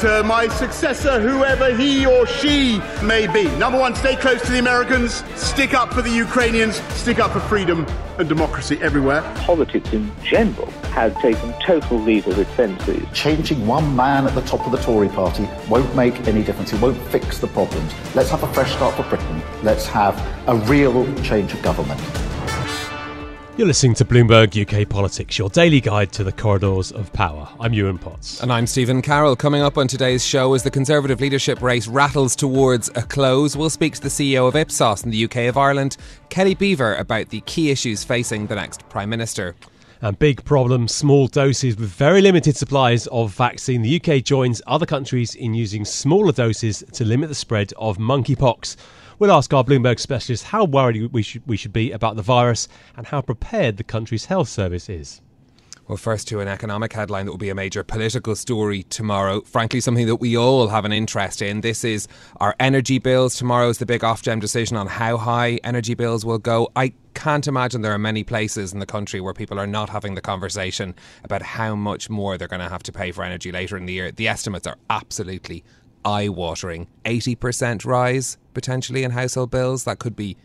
to my successor, whoever he or she may be. Number one, stay close to the Americans, stick up for the Ukrainians, stick up for freedom and democracy everywhere. Politics in general has taken total leave of its senses. Changing one man at the top of the Tory party won't make any difference. It won't fix the problems. Let's have a fresh start for Britain. Let's have a real change of government. You're listening to Bloomberg UK Politics, your daily guide to the corridors of power. I'm Yuan Potts. And I'm Stephen Carroll. Coming up on today's show, as the Conservative leadership race rattles towards a close, we'll speak to the CEO of Ipsos in the UK of Ireland, Kelly Beaver, about the key issues facing the next Prime Minister. And big problem small doses with very limited supplies of vaccine. The UK joins other countries in using smaller doses to limit the spread of monkeypox. We'll ask our Bloomberg specialist how worried we should, we should be about the virus and how prepared the country's health service is. Well, first to an economic headline that will be a major political story tomorrow. Frankly, something that we all have an interest in. This is our energy bills. Tomorrow is the big Ofgem decision on how high energy bills will go. I can't imagine there are many places in the country where people are not having the conversation about how much more they're going to have to pay for energy later in the year. The estimates are absolutely eye watering. 80% rise potentially in household bills. That could be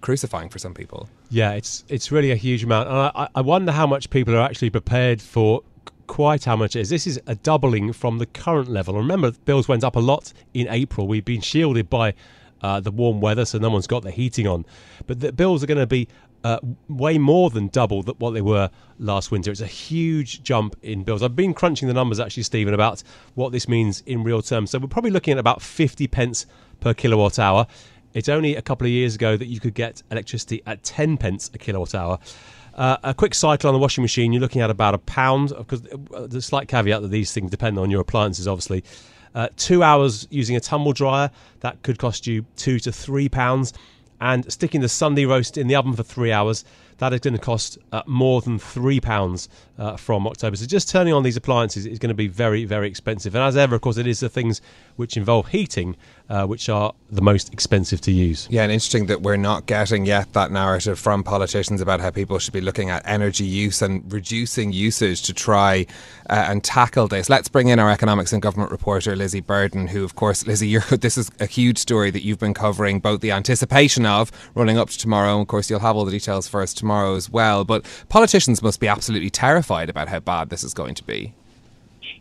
crucifying for some people. Yeah, it's it's really a huge amount. And I, I wonder how much people are actually prepared for quite how much it is. This is a doubling from the current level. Remember, bills went up a lot in April. We've been shielded by uh, the warm weather, so no one's got the heating on. But the bills are going to be uh, way more than double that what they were last winter. It's a huge jump in bills. I've been crunching the numbers actually, Stephen, about what this means in real terms. So we're probably looking at about 50 pence per kilowatt hour. It's only a couple of years ago that you could get electricity at 10 pence a kilowatt hour. Uh, a quick cycle on the washing machine, you're looking at about a pound, because uh, the slight caveat that these things depend on your appliances, obviously. Uh, two hours using a tumble dryer, that could cost you two to three pounds and sticking the Sunday roast in the oven for three hours. That is going to cost uh, more than three pounds uh, from October. So just turning on these appliances is going to be very, very expensive. And as ever, of course, it is the things which involve heating uh, which are the most expensive to use. Yeah, and interesting that we're not getting yet that narrative from politicians about how people should be looking at energy use and reducing usage to try uh, and tackle this. Let's bring in our economics and government reporter Lizzy Burden, who, of course, Lizzy, this is a huge story that you've been covering, both the anticipation of running up to tomorrow, and of course, you'll have all the details for us tomorrow as well. But politicians must be absolutely terrified about how bad this is going to be.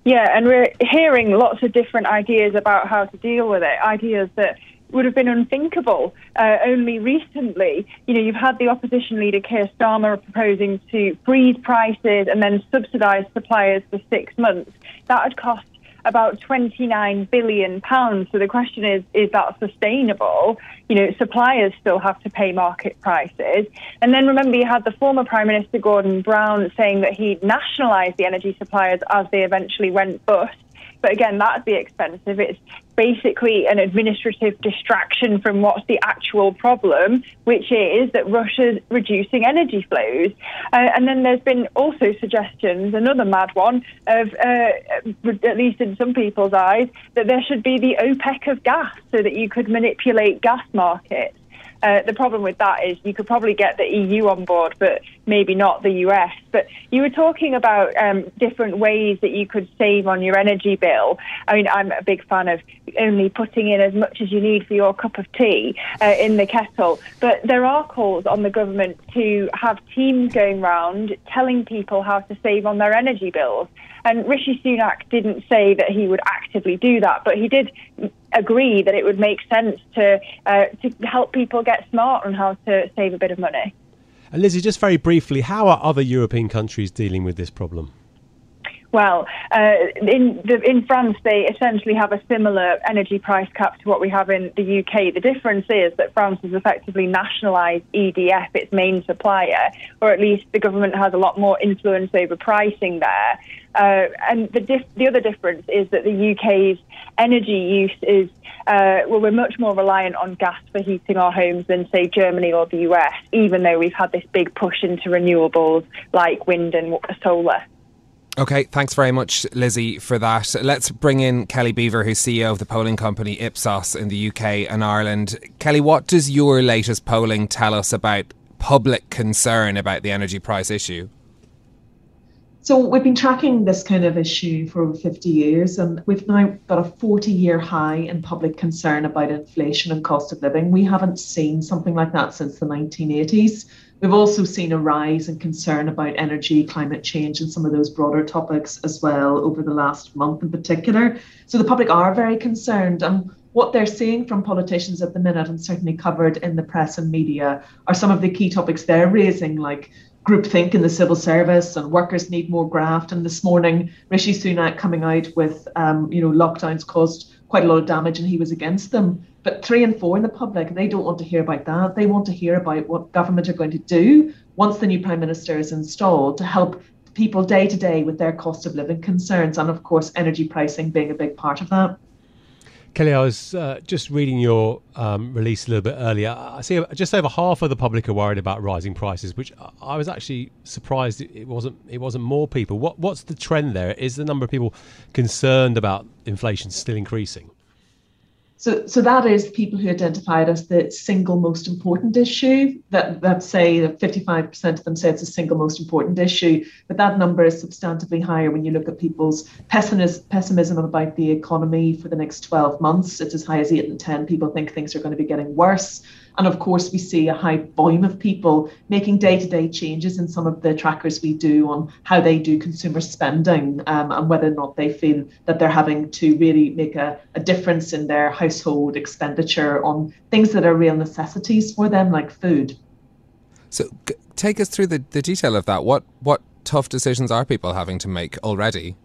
Yeah, and we're hearing lots of different ideas about how to deal with it. Ideas that would have been unthinkable uh, only recently. You know, you've had the opposition leader Keir Starmer proposing to freeze prices and then subsidise suppliers for six months. That would cost about 29 billion pounds. So the question is, is that sustainable? You know, suppliers still have to pay market prices. And then remember, you had the former Prime Minister Gordon Brown saying that he'd nationalise the energy suppliers as they eventually went bust. But again, that'd be expensive. It's basically an administrative distraction from what's the actual problem, which is that Russia's reducing energy flows. Uh, and then there's been also suggestions, another mad one, of uh, at least in some people's eyes, that there should be the OPEC of gas so that you could manipulate gas markets. Uh, the problem with that is you could probably get the EU on board, but maybe not the US. But you were talking about um, different ways that you could save on your energy bill. I mean, I'm a big fan of only putting in as much as you need for your cup of tea uh, in the kettle. But there are calls on the government to have teams going round telling people how to save on their energy bills. And Rishi Sunak didn't say that he would actively do that, but he did agree that it would make sense to uh, to help people get smart on how to save a bit of money. And Lizzy, just very briefly, how are other European countries dealing with this problem? Well, uh, in the, in France, they essentially have a similar energy price cap to what we have in the UK. The difference is that France has effectively nationalised EDF, its main supplier, or at least the government has a lot more influence over pricing there. Uh, and the, dif- the other difference is that the UK's energy use is uh, well, we're much more reliant on gas for heating our homes than, say, Germany or the US, even though we've had this big push into renewables like wind and solar. Okay, thanks very much, Lizzy, for that. Let's bring in Kelly Beaver, who's CEO of the polling company Ipsos in the UK and Ireland. Kelly, what does your latest polling tell us about public concern about the energy price issue? So we've been tracking this kind of issue for over 50 years, and we've now got a 40 year high in public concern about inflation and cost of living. We haven't seen something like that since the 1980s. We've also seen a rise in concern about energy, climate change, and some of those broader topics as well over the last month in particular. So the public are very concerned. And what they're seeing from politicians at the minute, and certainly covered in the press and media, are some of the key topics they're raising, like groupthink in the civil service and workers need more graft. And this morning, Rishi Sunak coming out with, um, you know, lockdowns caused quite a lot of damage and he was against them. But three and four in the public, they don't want to hear about that. They want to hear about what government are going to do once the new prime minister is installed to help people day to day with their cost of living concerns. And of course, energy pricing being a big part of that. Kelly, I was uh, just reading your um, release a little bit earlier. I see just over half of the public are worried about rising prices, which I was actually surprised it wasn't. It wasn't more people. What What's the trend there? Is the number of people concerned about inflation still increasing? So, so that is people who identified as the single most important issue. That that say that 55% of them say it's the single most important issue, but that number is substantively higher when you look at people's pessimism, pessimism about the economy for the next 12 months. It's as high as eight in 10 people think things are going to be getting worse. And of course, we see a high volume of people making day to day changes in some of the trackers we do on how they do consumer spending um, and whether or not they feel that they're having to really make a, a difference in their household expenditure on things that are real necessities for them, like food. So, g- take us through the, the detail of that. What, what tough decisions are people having to make already?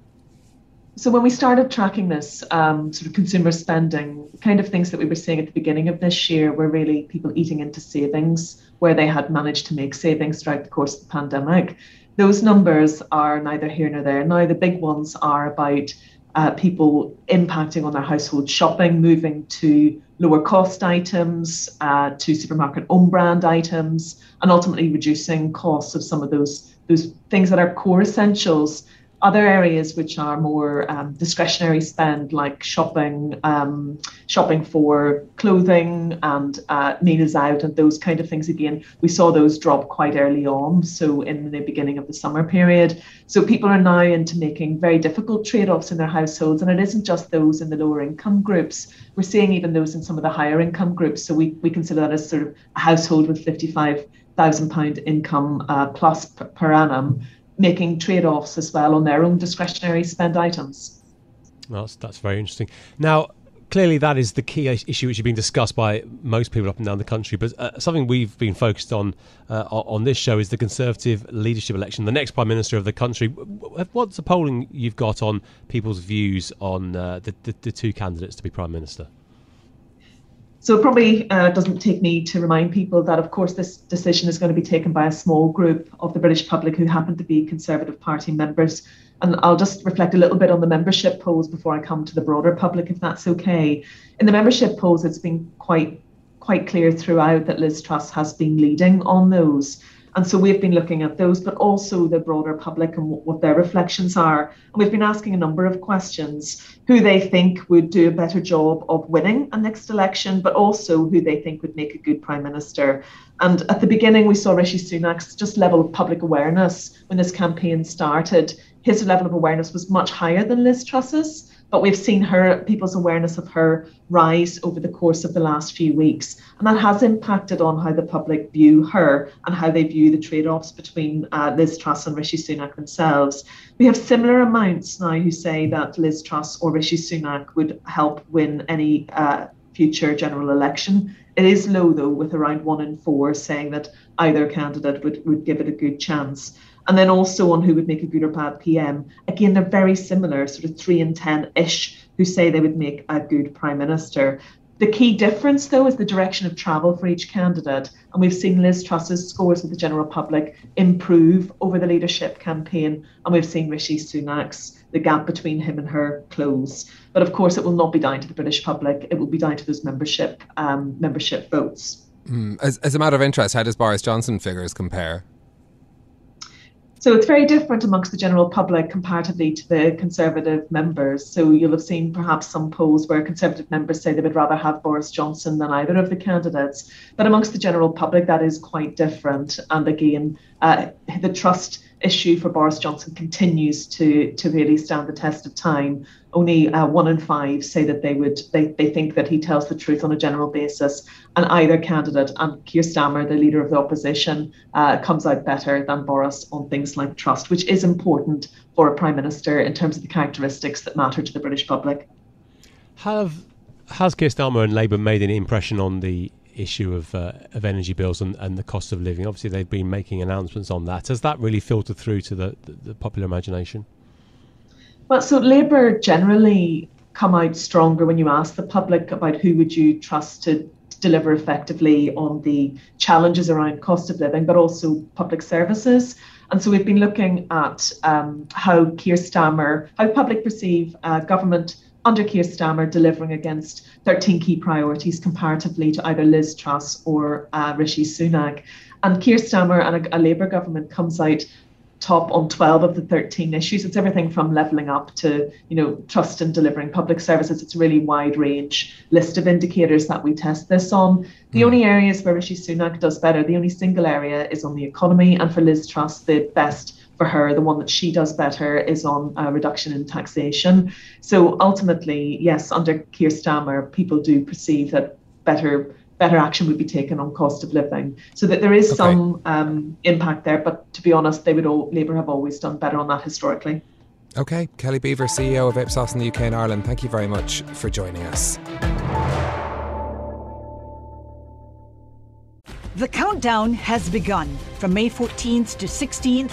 So when we started tracking this um, sort of consumer spending, kind of things that we were seeing at the beginning of this year were really people eating into savings where they had managed to make savings throughout the course of the pandemic. Those numbers are neither here nor there. Now the big ones are about uh, people impacting on their household shopping, moving to lower cost items, uh, to supermarket own brand items, and ultimately reducing costs of some of those those things that are core essentials other areas which are more um, discretionary spend, like shopping, um, shopping for clothing and uh, meals out and those kind of things. Again, we saw those drop quite early on, so in the beginning of the summer period. So people are now into making very difficult trade-offs in their households, and it isn't just those in the lower income groups. We're seeing even those in some of the higher income groups. So we we consider that as sort of a household with fifty-five thousand pound income uh, plus per, per annum making trade offs as well on their own discretionary spend items. Well, that's, that's very interesting. Now, clearly, that is the key issue which is being discussed by most people up and down the country. But uh, something we've been focused on uh, on this show is the Conservative leadership election, the next Prime Minister of the country. What's the polling you've got on people's views on uh, the, the, the two candidates to be Prime Minister? So it probably uh, doesn't take me to remind people that, of course, this decision is going to be taken by a small group of the British public who happen to be Conservative Party members. And I'll just reflect a little bit on the membership polls before I come to the broader public, if that's okay. In the membership polls, it's been quite quite clear throughout that Liz Truss has been leading on those. And so we've been looking at those, but also the broader public and what their reflections are. And we've been asking a number of questions who they think would do a better job of winning a next election, but also who they think would make a good prime minister. And at the beginning, we saw Rishi Sunak's just level of public awareness when this campaign started. His level of awareness was much higher than Liz Truss's but we've seen her people's awareness of her rise over the course of the last few weeks and that has impacted on how the public view her and how they view the trade-offs between uh, Liz Truss and Rishi Sunak themselves. We have similar amounts now who say that Liz Truss or Rishi Sunak would help win any uh, future general election. It is low though, with around one in four saying that either candidate would, would give it a good chance. And then also on who would make a good or bad PM. Again, they're very similar, sort of three and 10 ish, who say they would make a good prime minister. The key difference, though, is the direction of travel for each candidate. And we've seen Liz Truss's scores with the general public improve over the leadership campaign. And we've seen Rishi Sunak's, the gap between him and her close. But of course, it will not be down to the British public. It will be down to those membership um, membership votes. Mm. As, as a matter of interest, how does Boris Johnson figures compare? So it's very different amongst the general public comparatively to the Conservative members. So you'll have seen perhaps some polls where Conservative members say they would rather have Boris Johnson than either of the candidates. But amongst the general public, that is quite different. And again, uh, the trust issue for Boris Johnson continues to to really stand the test of time. Only uh, one in five say that they would they, they think that he tells the truth on a general basis, and either candidate and Keir Starmer, the leader of the opposition, uh, comes out better than Boris on things like trust, which is important for a prime minister in terms of the characteristics that matter to the British public. Have has Keir Starmer and Labour made any impression on the issue of uh, of energy bills and, and the cost of living. Obviously, they've been making announcements on that. Has that really filtered through to the, the, the popular imagination? Well, so Labour generally come out stronger when you ask the public about who would you trust to deliver effectively on the challenges around cost of living, but also public services. And so we've been looking at um, how Keir Starmer, how public perceive uh, government under Keir Starmer delivering against 13 key priorities comparatively to either Liz Truss or uh, Rishi Sunak. And Keir Starmer and a, a Labour government comes out top on 12 of the 13 issues. It's everything from levelling up to, you know, trust in delivering public services. It's a really wide range list of indicators that we test this on. The mm. only areas where Rishi Sunak does better, the only single area is on the economy. And for Liz Truss, the best for her, the one that she does better is on a reduction in taxation. So ultimately, yes, under Keir Starmer, people do perceive that better better action would be taken on cost of living. So that there is okay. some um, impact there, but to be honest, they would all Labour have always done better on that historically. Okay, Kelly Beaver, CEO of Ipsos in the UK and Ireland, thank you very much for joining us. The countdown has begun. From May 14th to 16th,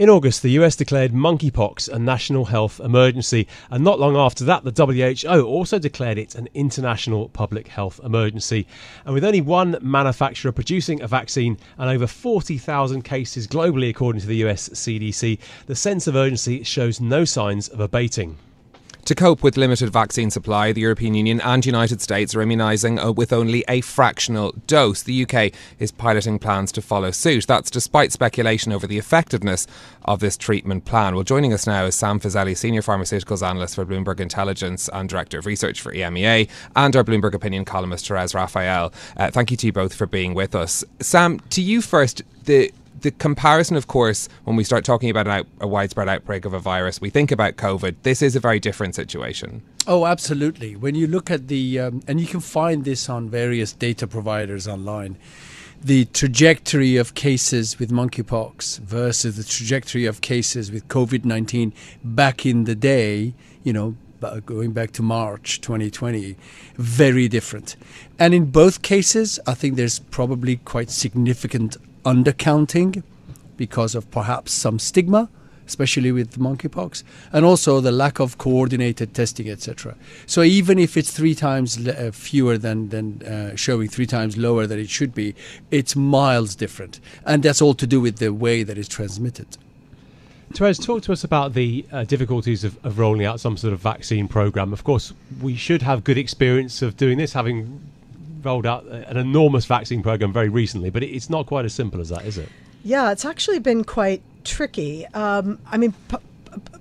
In August, the US declared monkeypox a national health emergency, and not long after that, the WHO also declared it an international public health emergency. And with only one manufacturer producing a vaccine and over 40,000 cases globally, according to the US CDC, the sense of urgency shows no signs of abating. To cope with limited vaccine supply, the European Union and United States are immunising uh, with only a fractional dose. The UK is piloting plans to follow suit. That's despite speculation over the effectiveness of this treatment plan. Well, joining us now is Sam Fazeli, Senior Pharmaceuticals Analyst for Bloomberg Intelligence and Director of Research for EMEA, and our Bloomberg Opinion columnist, Therese Raphael. Uh, thank you to you both for being with us. Sam, to you first, the the comparison, of course, when we start talking about out, a widespread outbreak of a virus, we think about COVID. This is a very different situation. Oh, absolutely. When you look at the, um, and you can find this on various data providers online, the trajectory of cases with monkeypox versus the trajectory of cases with COVID 19 back in the day, you know, going back to March 2020, very different. And in both cases, I think there's probably quite significant undercounting because of perhaps some stigma, especially with monkeypox, and also the lack of coordinated testing, etc. So even if it's three times uh, fewer than than uh, showing three times lower than it should be, it's miles different, and that's all to do with the way that it's transmitted. Therese, talk to us about the uh, difficulties of, of rolling out some sort of vaccine program. Of course, we should have good experience of doing this, having rolled out an enormous vaccine program very recently, but it's not quite as simple as that, is it? Yeah, it's actually been quite tricky. Um, I mean, p-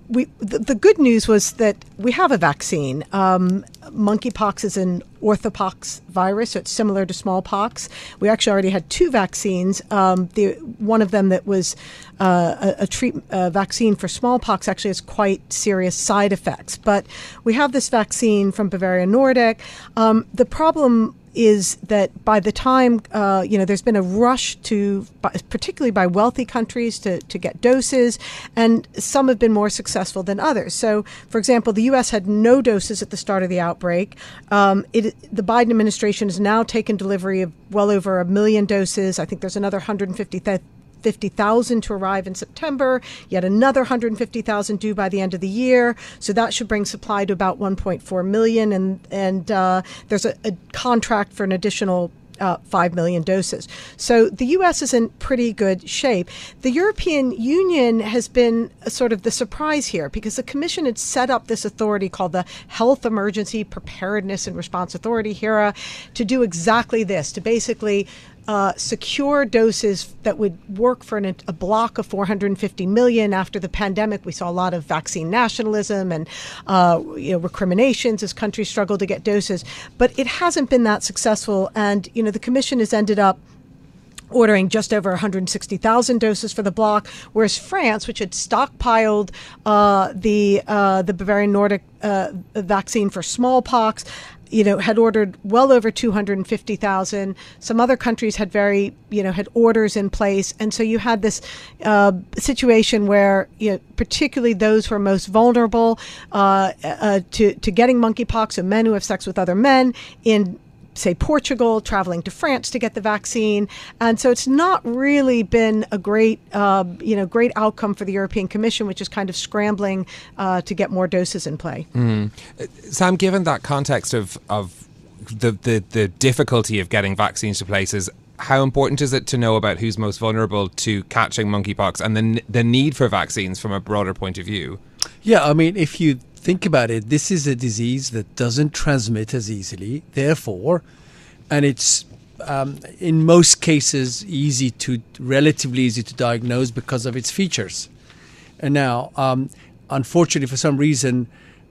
we the, the, good news was that we have a vaccine. Um, monkeypox is an orthopox virus, so it's similar to smallpox. We actually already had two vaccines. Um, the one of them that was uh, a, a treat, a vaccine for smallpox actually has quite serious side effects. But we have this vaccine from Bavarian Nordic. Um, the problem is that by the time uh, you know there's been a rush to particularly by wealthy countries to, to get doses and some have been more successful than others. So for example the US had no doses at the start of the outbreak. Um, it, the Biden administration has now taken delivery of well over a million doses. I think there's another 150 50,000 to arrive in September, yet another 150,000 due by the end of the year. So that should bring supply to about 1.4 million. And, and uh, there's a, a contract for an additional uh, 5 million doses. So the U.S. is in pretty good shape. The European Union has been sort of the surprise here because the Commission had set up this authority called the Health Emergency Preparedness and Response Authority, HERA, to do exactly this, to basically uh, secure doses that would work for an, a bloc of 450 million. After the pandemic, we saw a lot of vaccine nationalism and uh, you know, recriminations as countries struggle to get doses. But it hasn't been that successful, and you know the Commission has ended up ordering just over 160,000 doses for the bloc, whereas France, which had stockpiled uh, the uh, the Bavarian Nordic uh, vaccine for smallpox, you know, had ordered well over 250,000. Some other countries had very, you know, had orders in place. And so you had this uh, situation where, you know, particularly those who are most vulnerable uh, uh, to, to getting monkeypox, so men who have sex with other men in say Portugal, traveling to France to get the vaccine, and so it's not really been a great, uh, you know, great outcome for the European Commission, which is kind of scrambling uh, to get more doses in play. Mm. Sam, given that context of of the, the the difficulty of getting vaccines to places. How important is it to know about who's most vulnerable to catching monkeypox and the the need for vaccines from a broader point of view? Yeah, I mean, if you think about it, this is a disease that doesn't transmit as easily. Therefore, and it's um, in most cases easy to relatively easy to diagnose because of its features. And now, um, unfortunately, for some reason,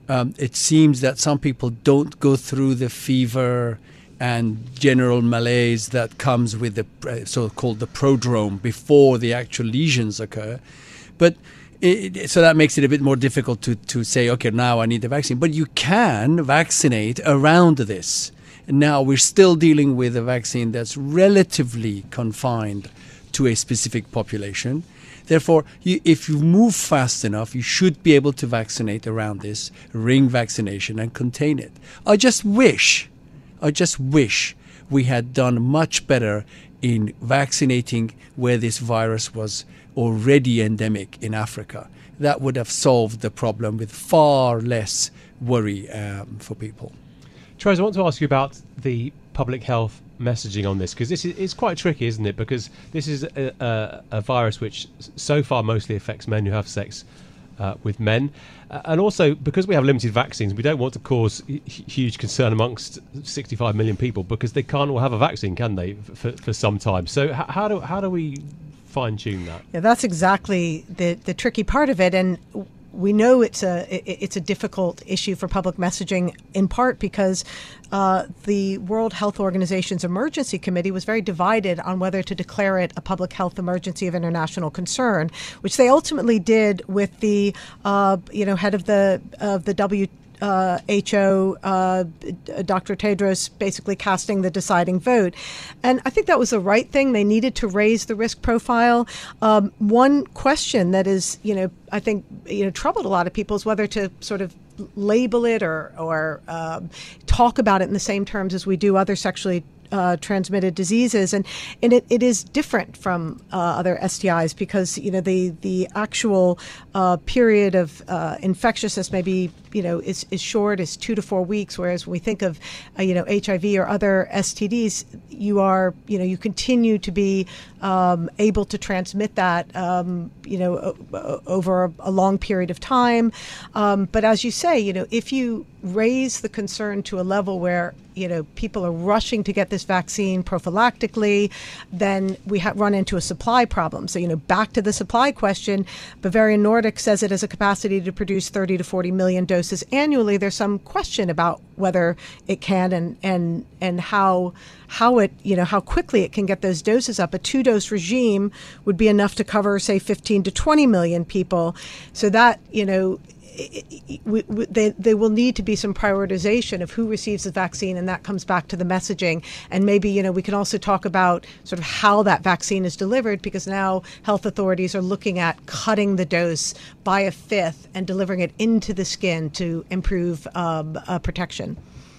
um, it seems that some people don't go through the fever and general malaise that comes with the uh, so-called the prodrome before the actual lesions occur. But it, so that makes it a bit more difficult to, to say, okay, now I need the vaccine. But you can vaccinate around this. Now we're still dealing with a vaccine that's relatively confined to a specific population. Therefore, you, if you move fast enough, you should be able to vaccinate around this ring vaccination and contain it. I just wish, I just wish we had done much better in vaccinating where this virus was already endemic in Africa. That would have solved the problem with far less worry um, for people. Charles, I want to ask you about the public health messaging on this because this is it's quite tricky, isn't it? Because this is a, a, a virus which so far mostly affects men who have sex uh, with men. Uh, and also, because we have limited vaccines, we don't want to cause h- huge concern amongst 65 million people because they can't all have a vaccine, can they, for, for some time? So, h- how, do, how do we fine tune that? Yeah, that's exactly the, the tricky part of it. And we know it's a it's a difficult issue for public messaging in part because uh, the World Health Organization's emergency committee was very divided on whether to declare it a public health emergency of international concern, which they ultimately did with the uh, you know head of the of the W uh, HO, uh, Dr. Tedros basically casting the deciding vote. And I think that was the right thing. They needed to raise the risk profile. Um, one question that is, you know, I think, you know, troubled a lot of people is whether to sort of label it or, or um, talk about it in the same terms as we do other sexually uh, transmitted diseases, and and it, it is different from uh, other STIs because you know the the actual uh, period of uh, infectiousness maybe you know is, is short, is two to four weeks, whereas when we think of uh, you know HIV or other STDs, you are you know you continue to be um, able to transmit that um, you know o- over a, a, long period of time. Um, but as you say, you know if you raise the concern to a level where you know people are rushing to get this vaccine prophylactically, then we ha- run into a supply problem. So you know back to the supply question, Bavarian Nordic says it has a capacity to produce 30 to 40 million doses annually. There's some question about whether it can and and and how how it you know how quickly it can get those doses up. A two dose regime would be enough to cover say 15 to 20 million people. So that you know we, we, they, they will need to be some prioritization of who receives the vaccine, and that comes back to the messaging. And maybe you know we can also talk about sort of how that vaccine is delivered, because now health authorities are looking at cutting the dose by a fifth and delivering it into the skin to improve um, uh, protection.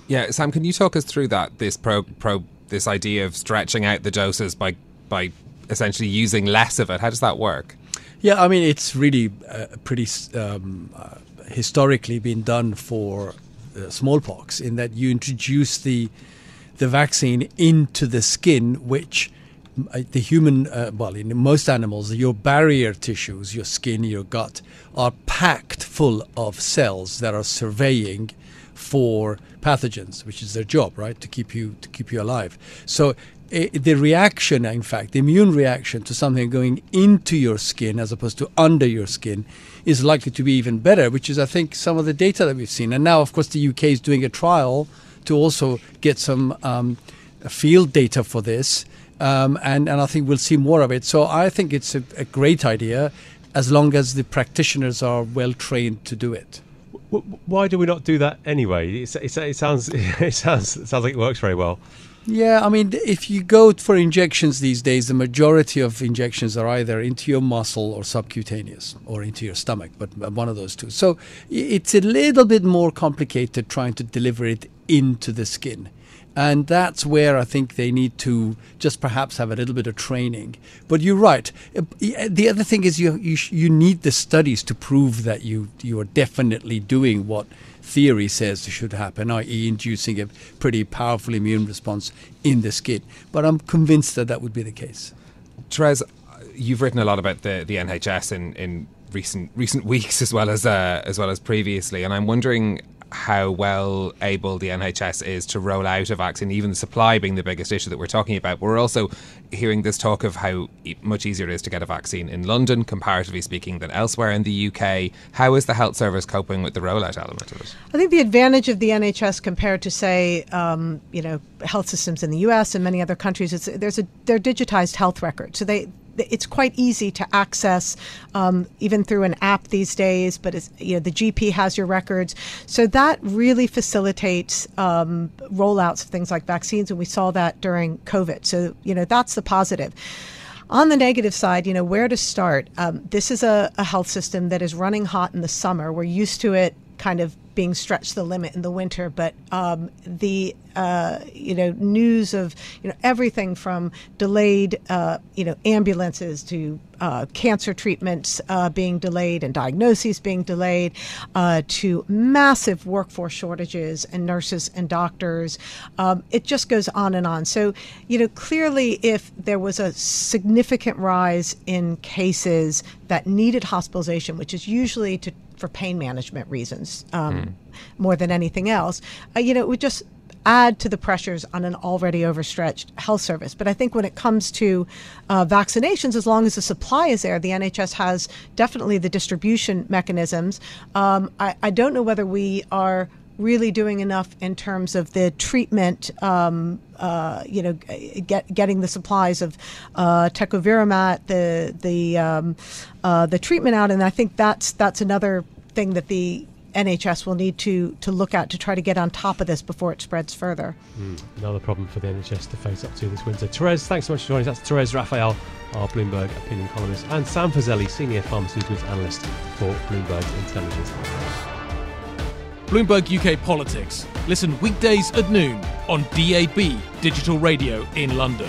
Yeah, Sam, can you talk us through that? This pro pro this idea of stretching out the doses by by essentially using less of it. How does that work? Yeah, I mean it's really uh, pretty um, uh, historically been done for uh, smallpox in that you introduce the the vaccine into the skin, which uh, the human, uh, well, in most animals, your barrier tissues, your skin, your gut, are packed full of cells that are surveying for pathogens, which is their job, right, to keep you to keep you alive. So the reaction, in fact, the immune reaction to something going into your skin as opposed to under your skin is likely to be even better, which is, I think, some of the data that we've seen. And now, of course, the UK is doing a trial to also get some um, field data for this. Um, and, and I think we'll see more of it. So I think it's a, a great idea as long as the practitioners are well trained to do it. Why do we not do that anyway? It's, it's, it sounds it sounds it sounds like it works very well. Yeah, I mean, if you go for injections these days, the majority of injections are either into your muscle or subcutaneous or into your stomach, but one of those two. So it's a little bit more complicated trying to deliver it into the skin. And that's where I think they need to just perhaps have a little bit of training. But you're right. Uh, the other thing is you you, you need the studies to prove that you you are definitely doing what theory says should happen, i.e., inducing a pretty powerful immune response in the skin. But I'm convinced that that would be the case. Therese, you've written a lot about the, the NHS in, in recent recent weeks as well as uh, as well as previously, and I'm wondering how well able the NHS is to roll out a vaccine, even supply being the biggest issue that we're talking about. We're also hearing this talk of how much easier it is to get a vaccine in London, comparatively speaking, than elsewhere in the UK. How is the health service coping with the rollout element of it? I think the advantage of the NHS compared to, say, um, you know, health systems in the US and many other countries, is there's a they're digitized health records, so they it's quite easy to access, um, even through an app these days. But you know, the GP has your records, so that really facilitates um, rollouts of things like vaccines, and we saw that during COVID. So you know, that's the positive. On the negative side, you know, where to start? Um, this is a, a health system that is running hot in the summer. We're used to it kind of being stretched the limit in the winter. But um, the uh, you know news of you know everything from delayed uh, you know ambulances to uh, cancer treatments uh, being delayed and diagnoses being delayed uh, to massive workforce shortages and nurses and doctors. Um, it just goes on and on. So you know clearly, if there was a significant rise in cases that needed hospitalization, which is usually to for pain management reasons um, mm. more than anything else. Uh, you know, it would just add to the pressures on an already overstretched health service. But I think when it comes to uh, vaccinations, as long as the supply is there, the NHS has definitely the distribution mechanisms. Um, I, I, don't know whether we are really doing enough in terms of the treatment, um, uh, you know, get, getting the supplies of uh, tecovirimat, the the um, uh, the treatment out, and I think that's that's another thing that the NHS will need to to look at to try to get on top of this before it spreads further. Mm, another problem for the NHS to face up to this winter. Therese, thanks so much for joining us. That's Therese Raphael, our Bloomberg opinion columnist, and Sam Fazeli, senior pharmaceuticals analyst for Bloomberg Intelligence. Bloomberg UK Politics. Listen weekdays at noon on DAB Digital Radio in London.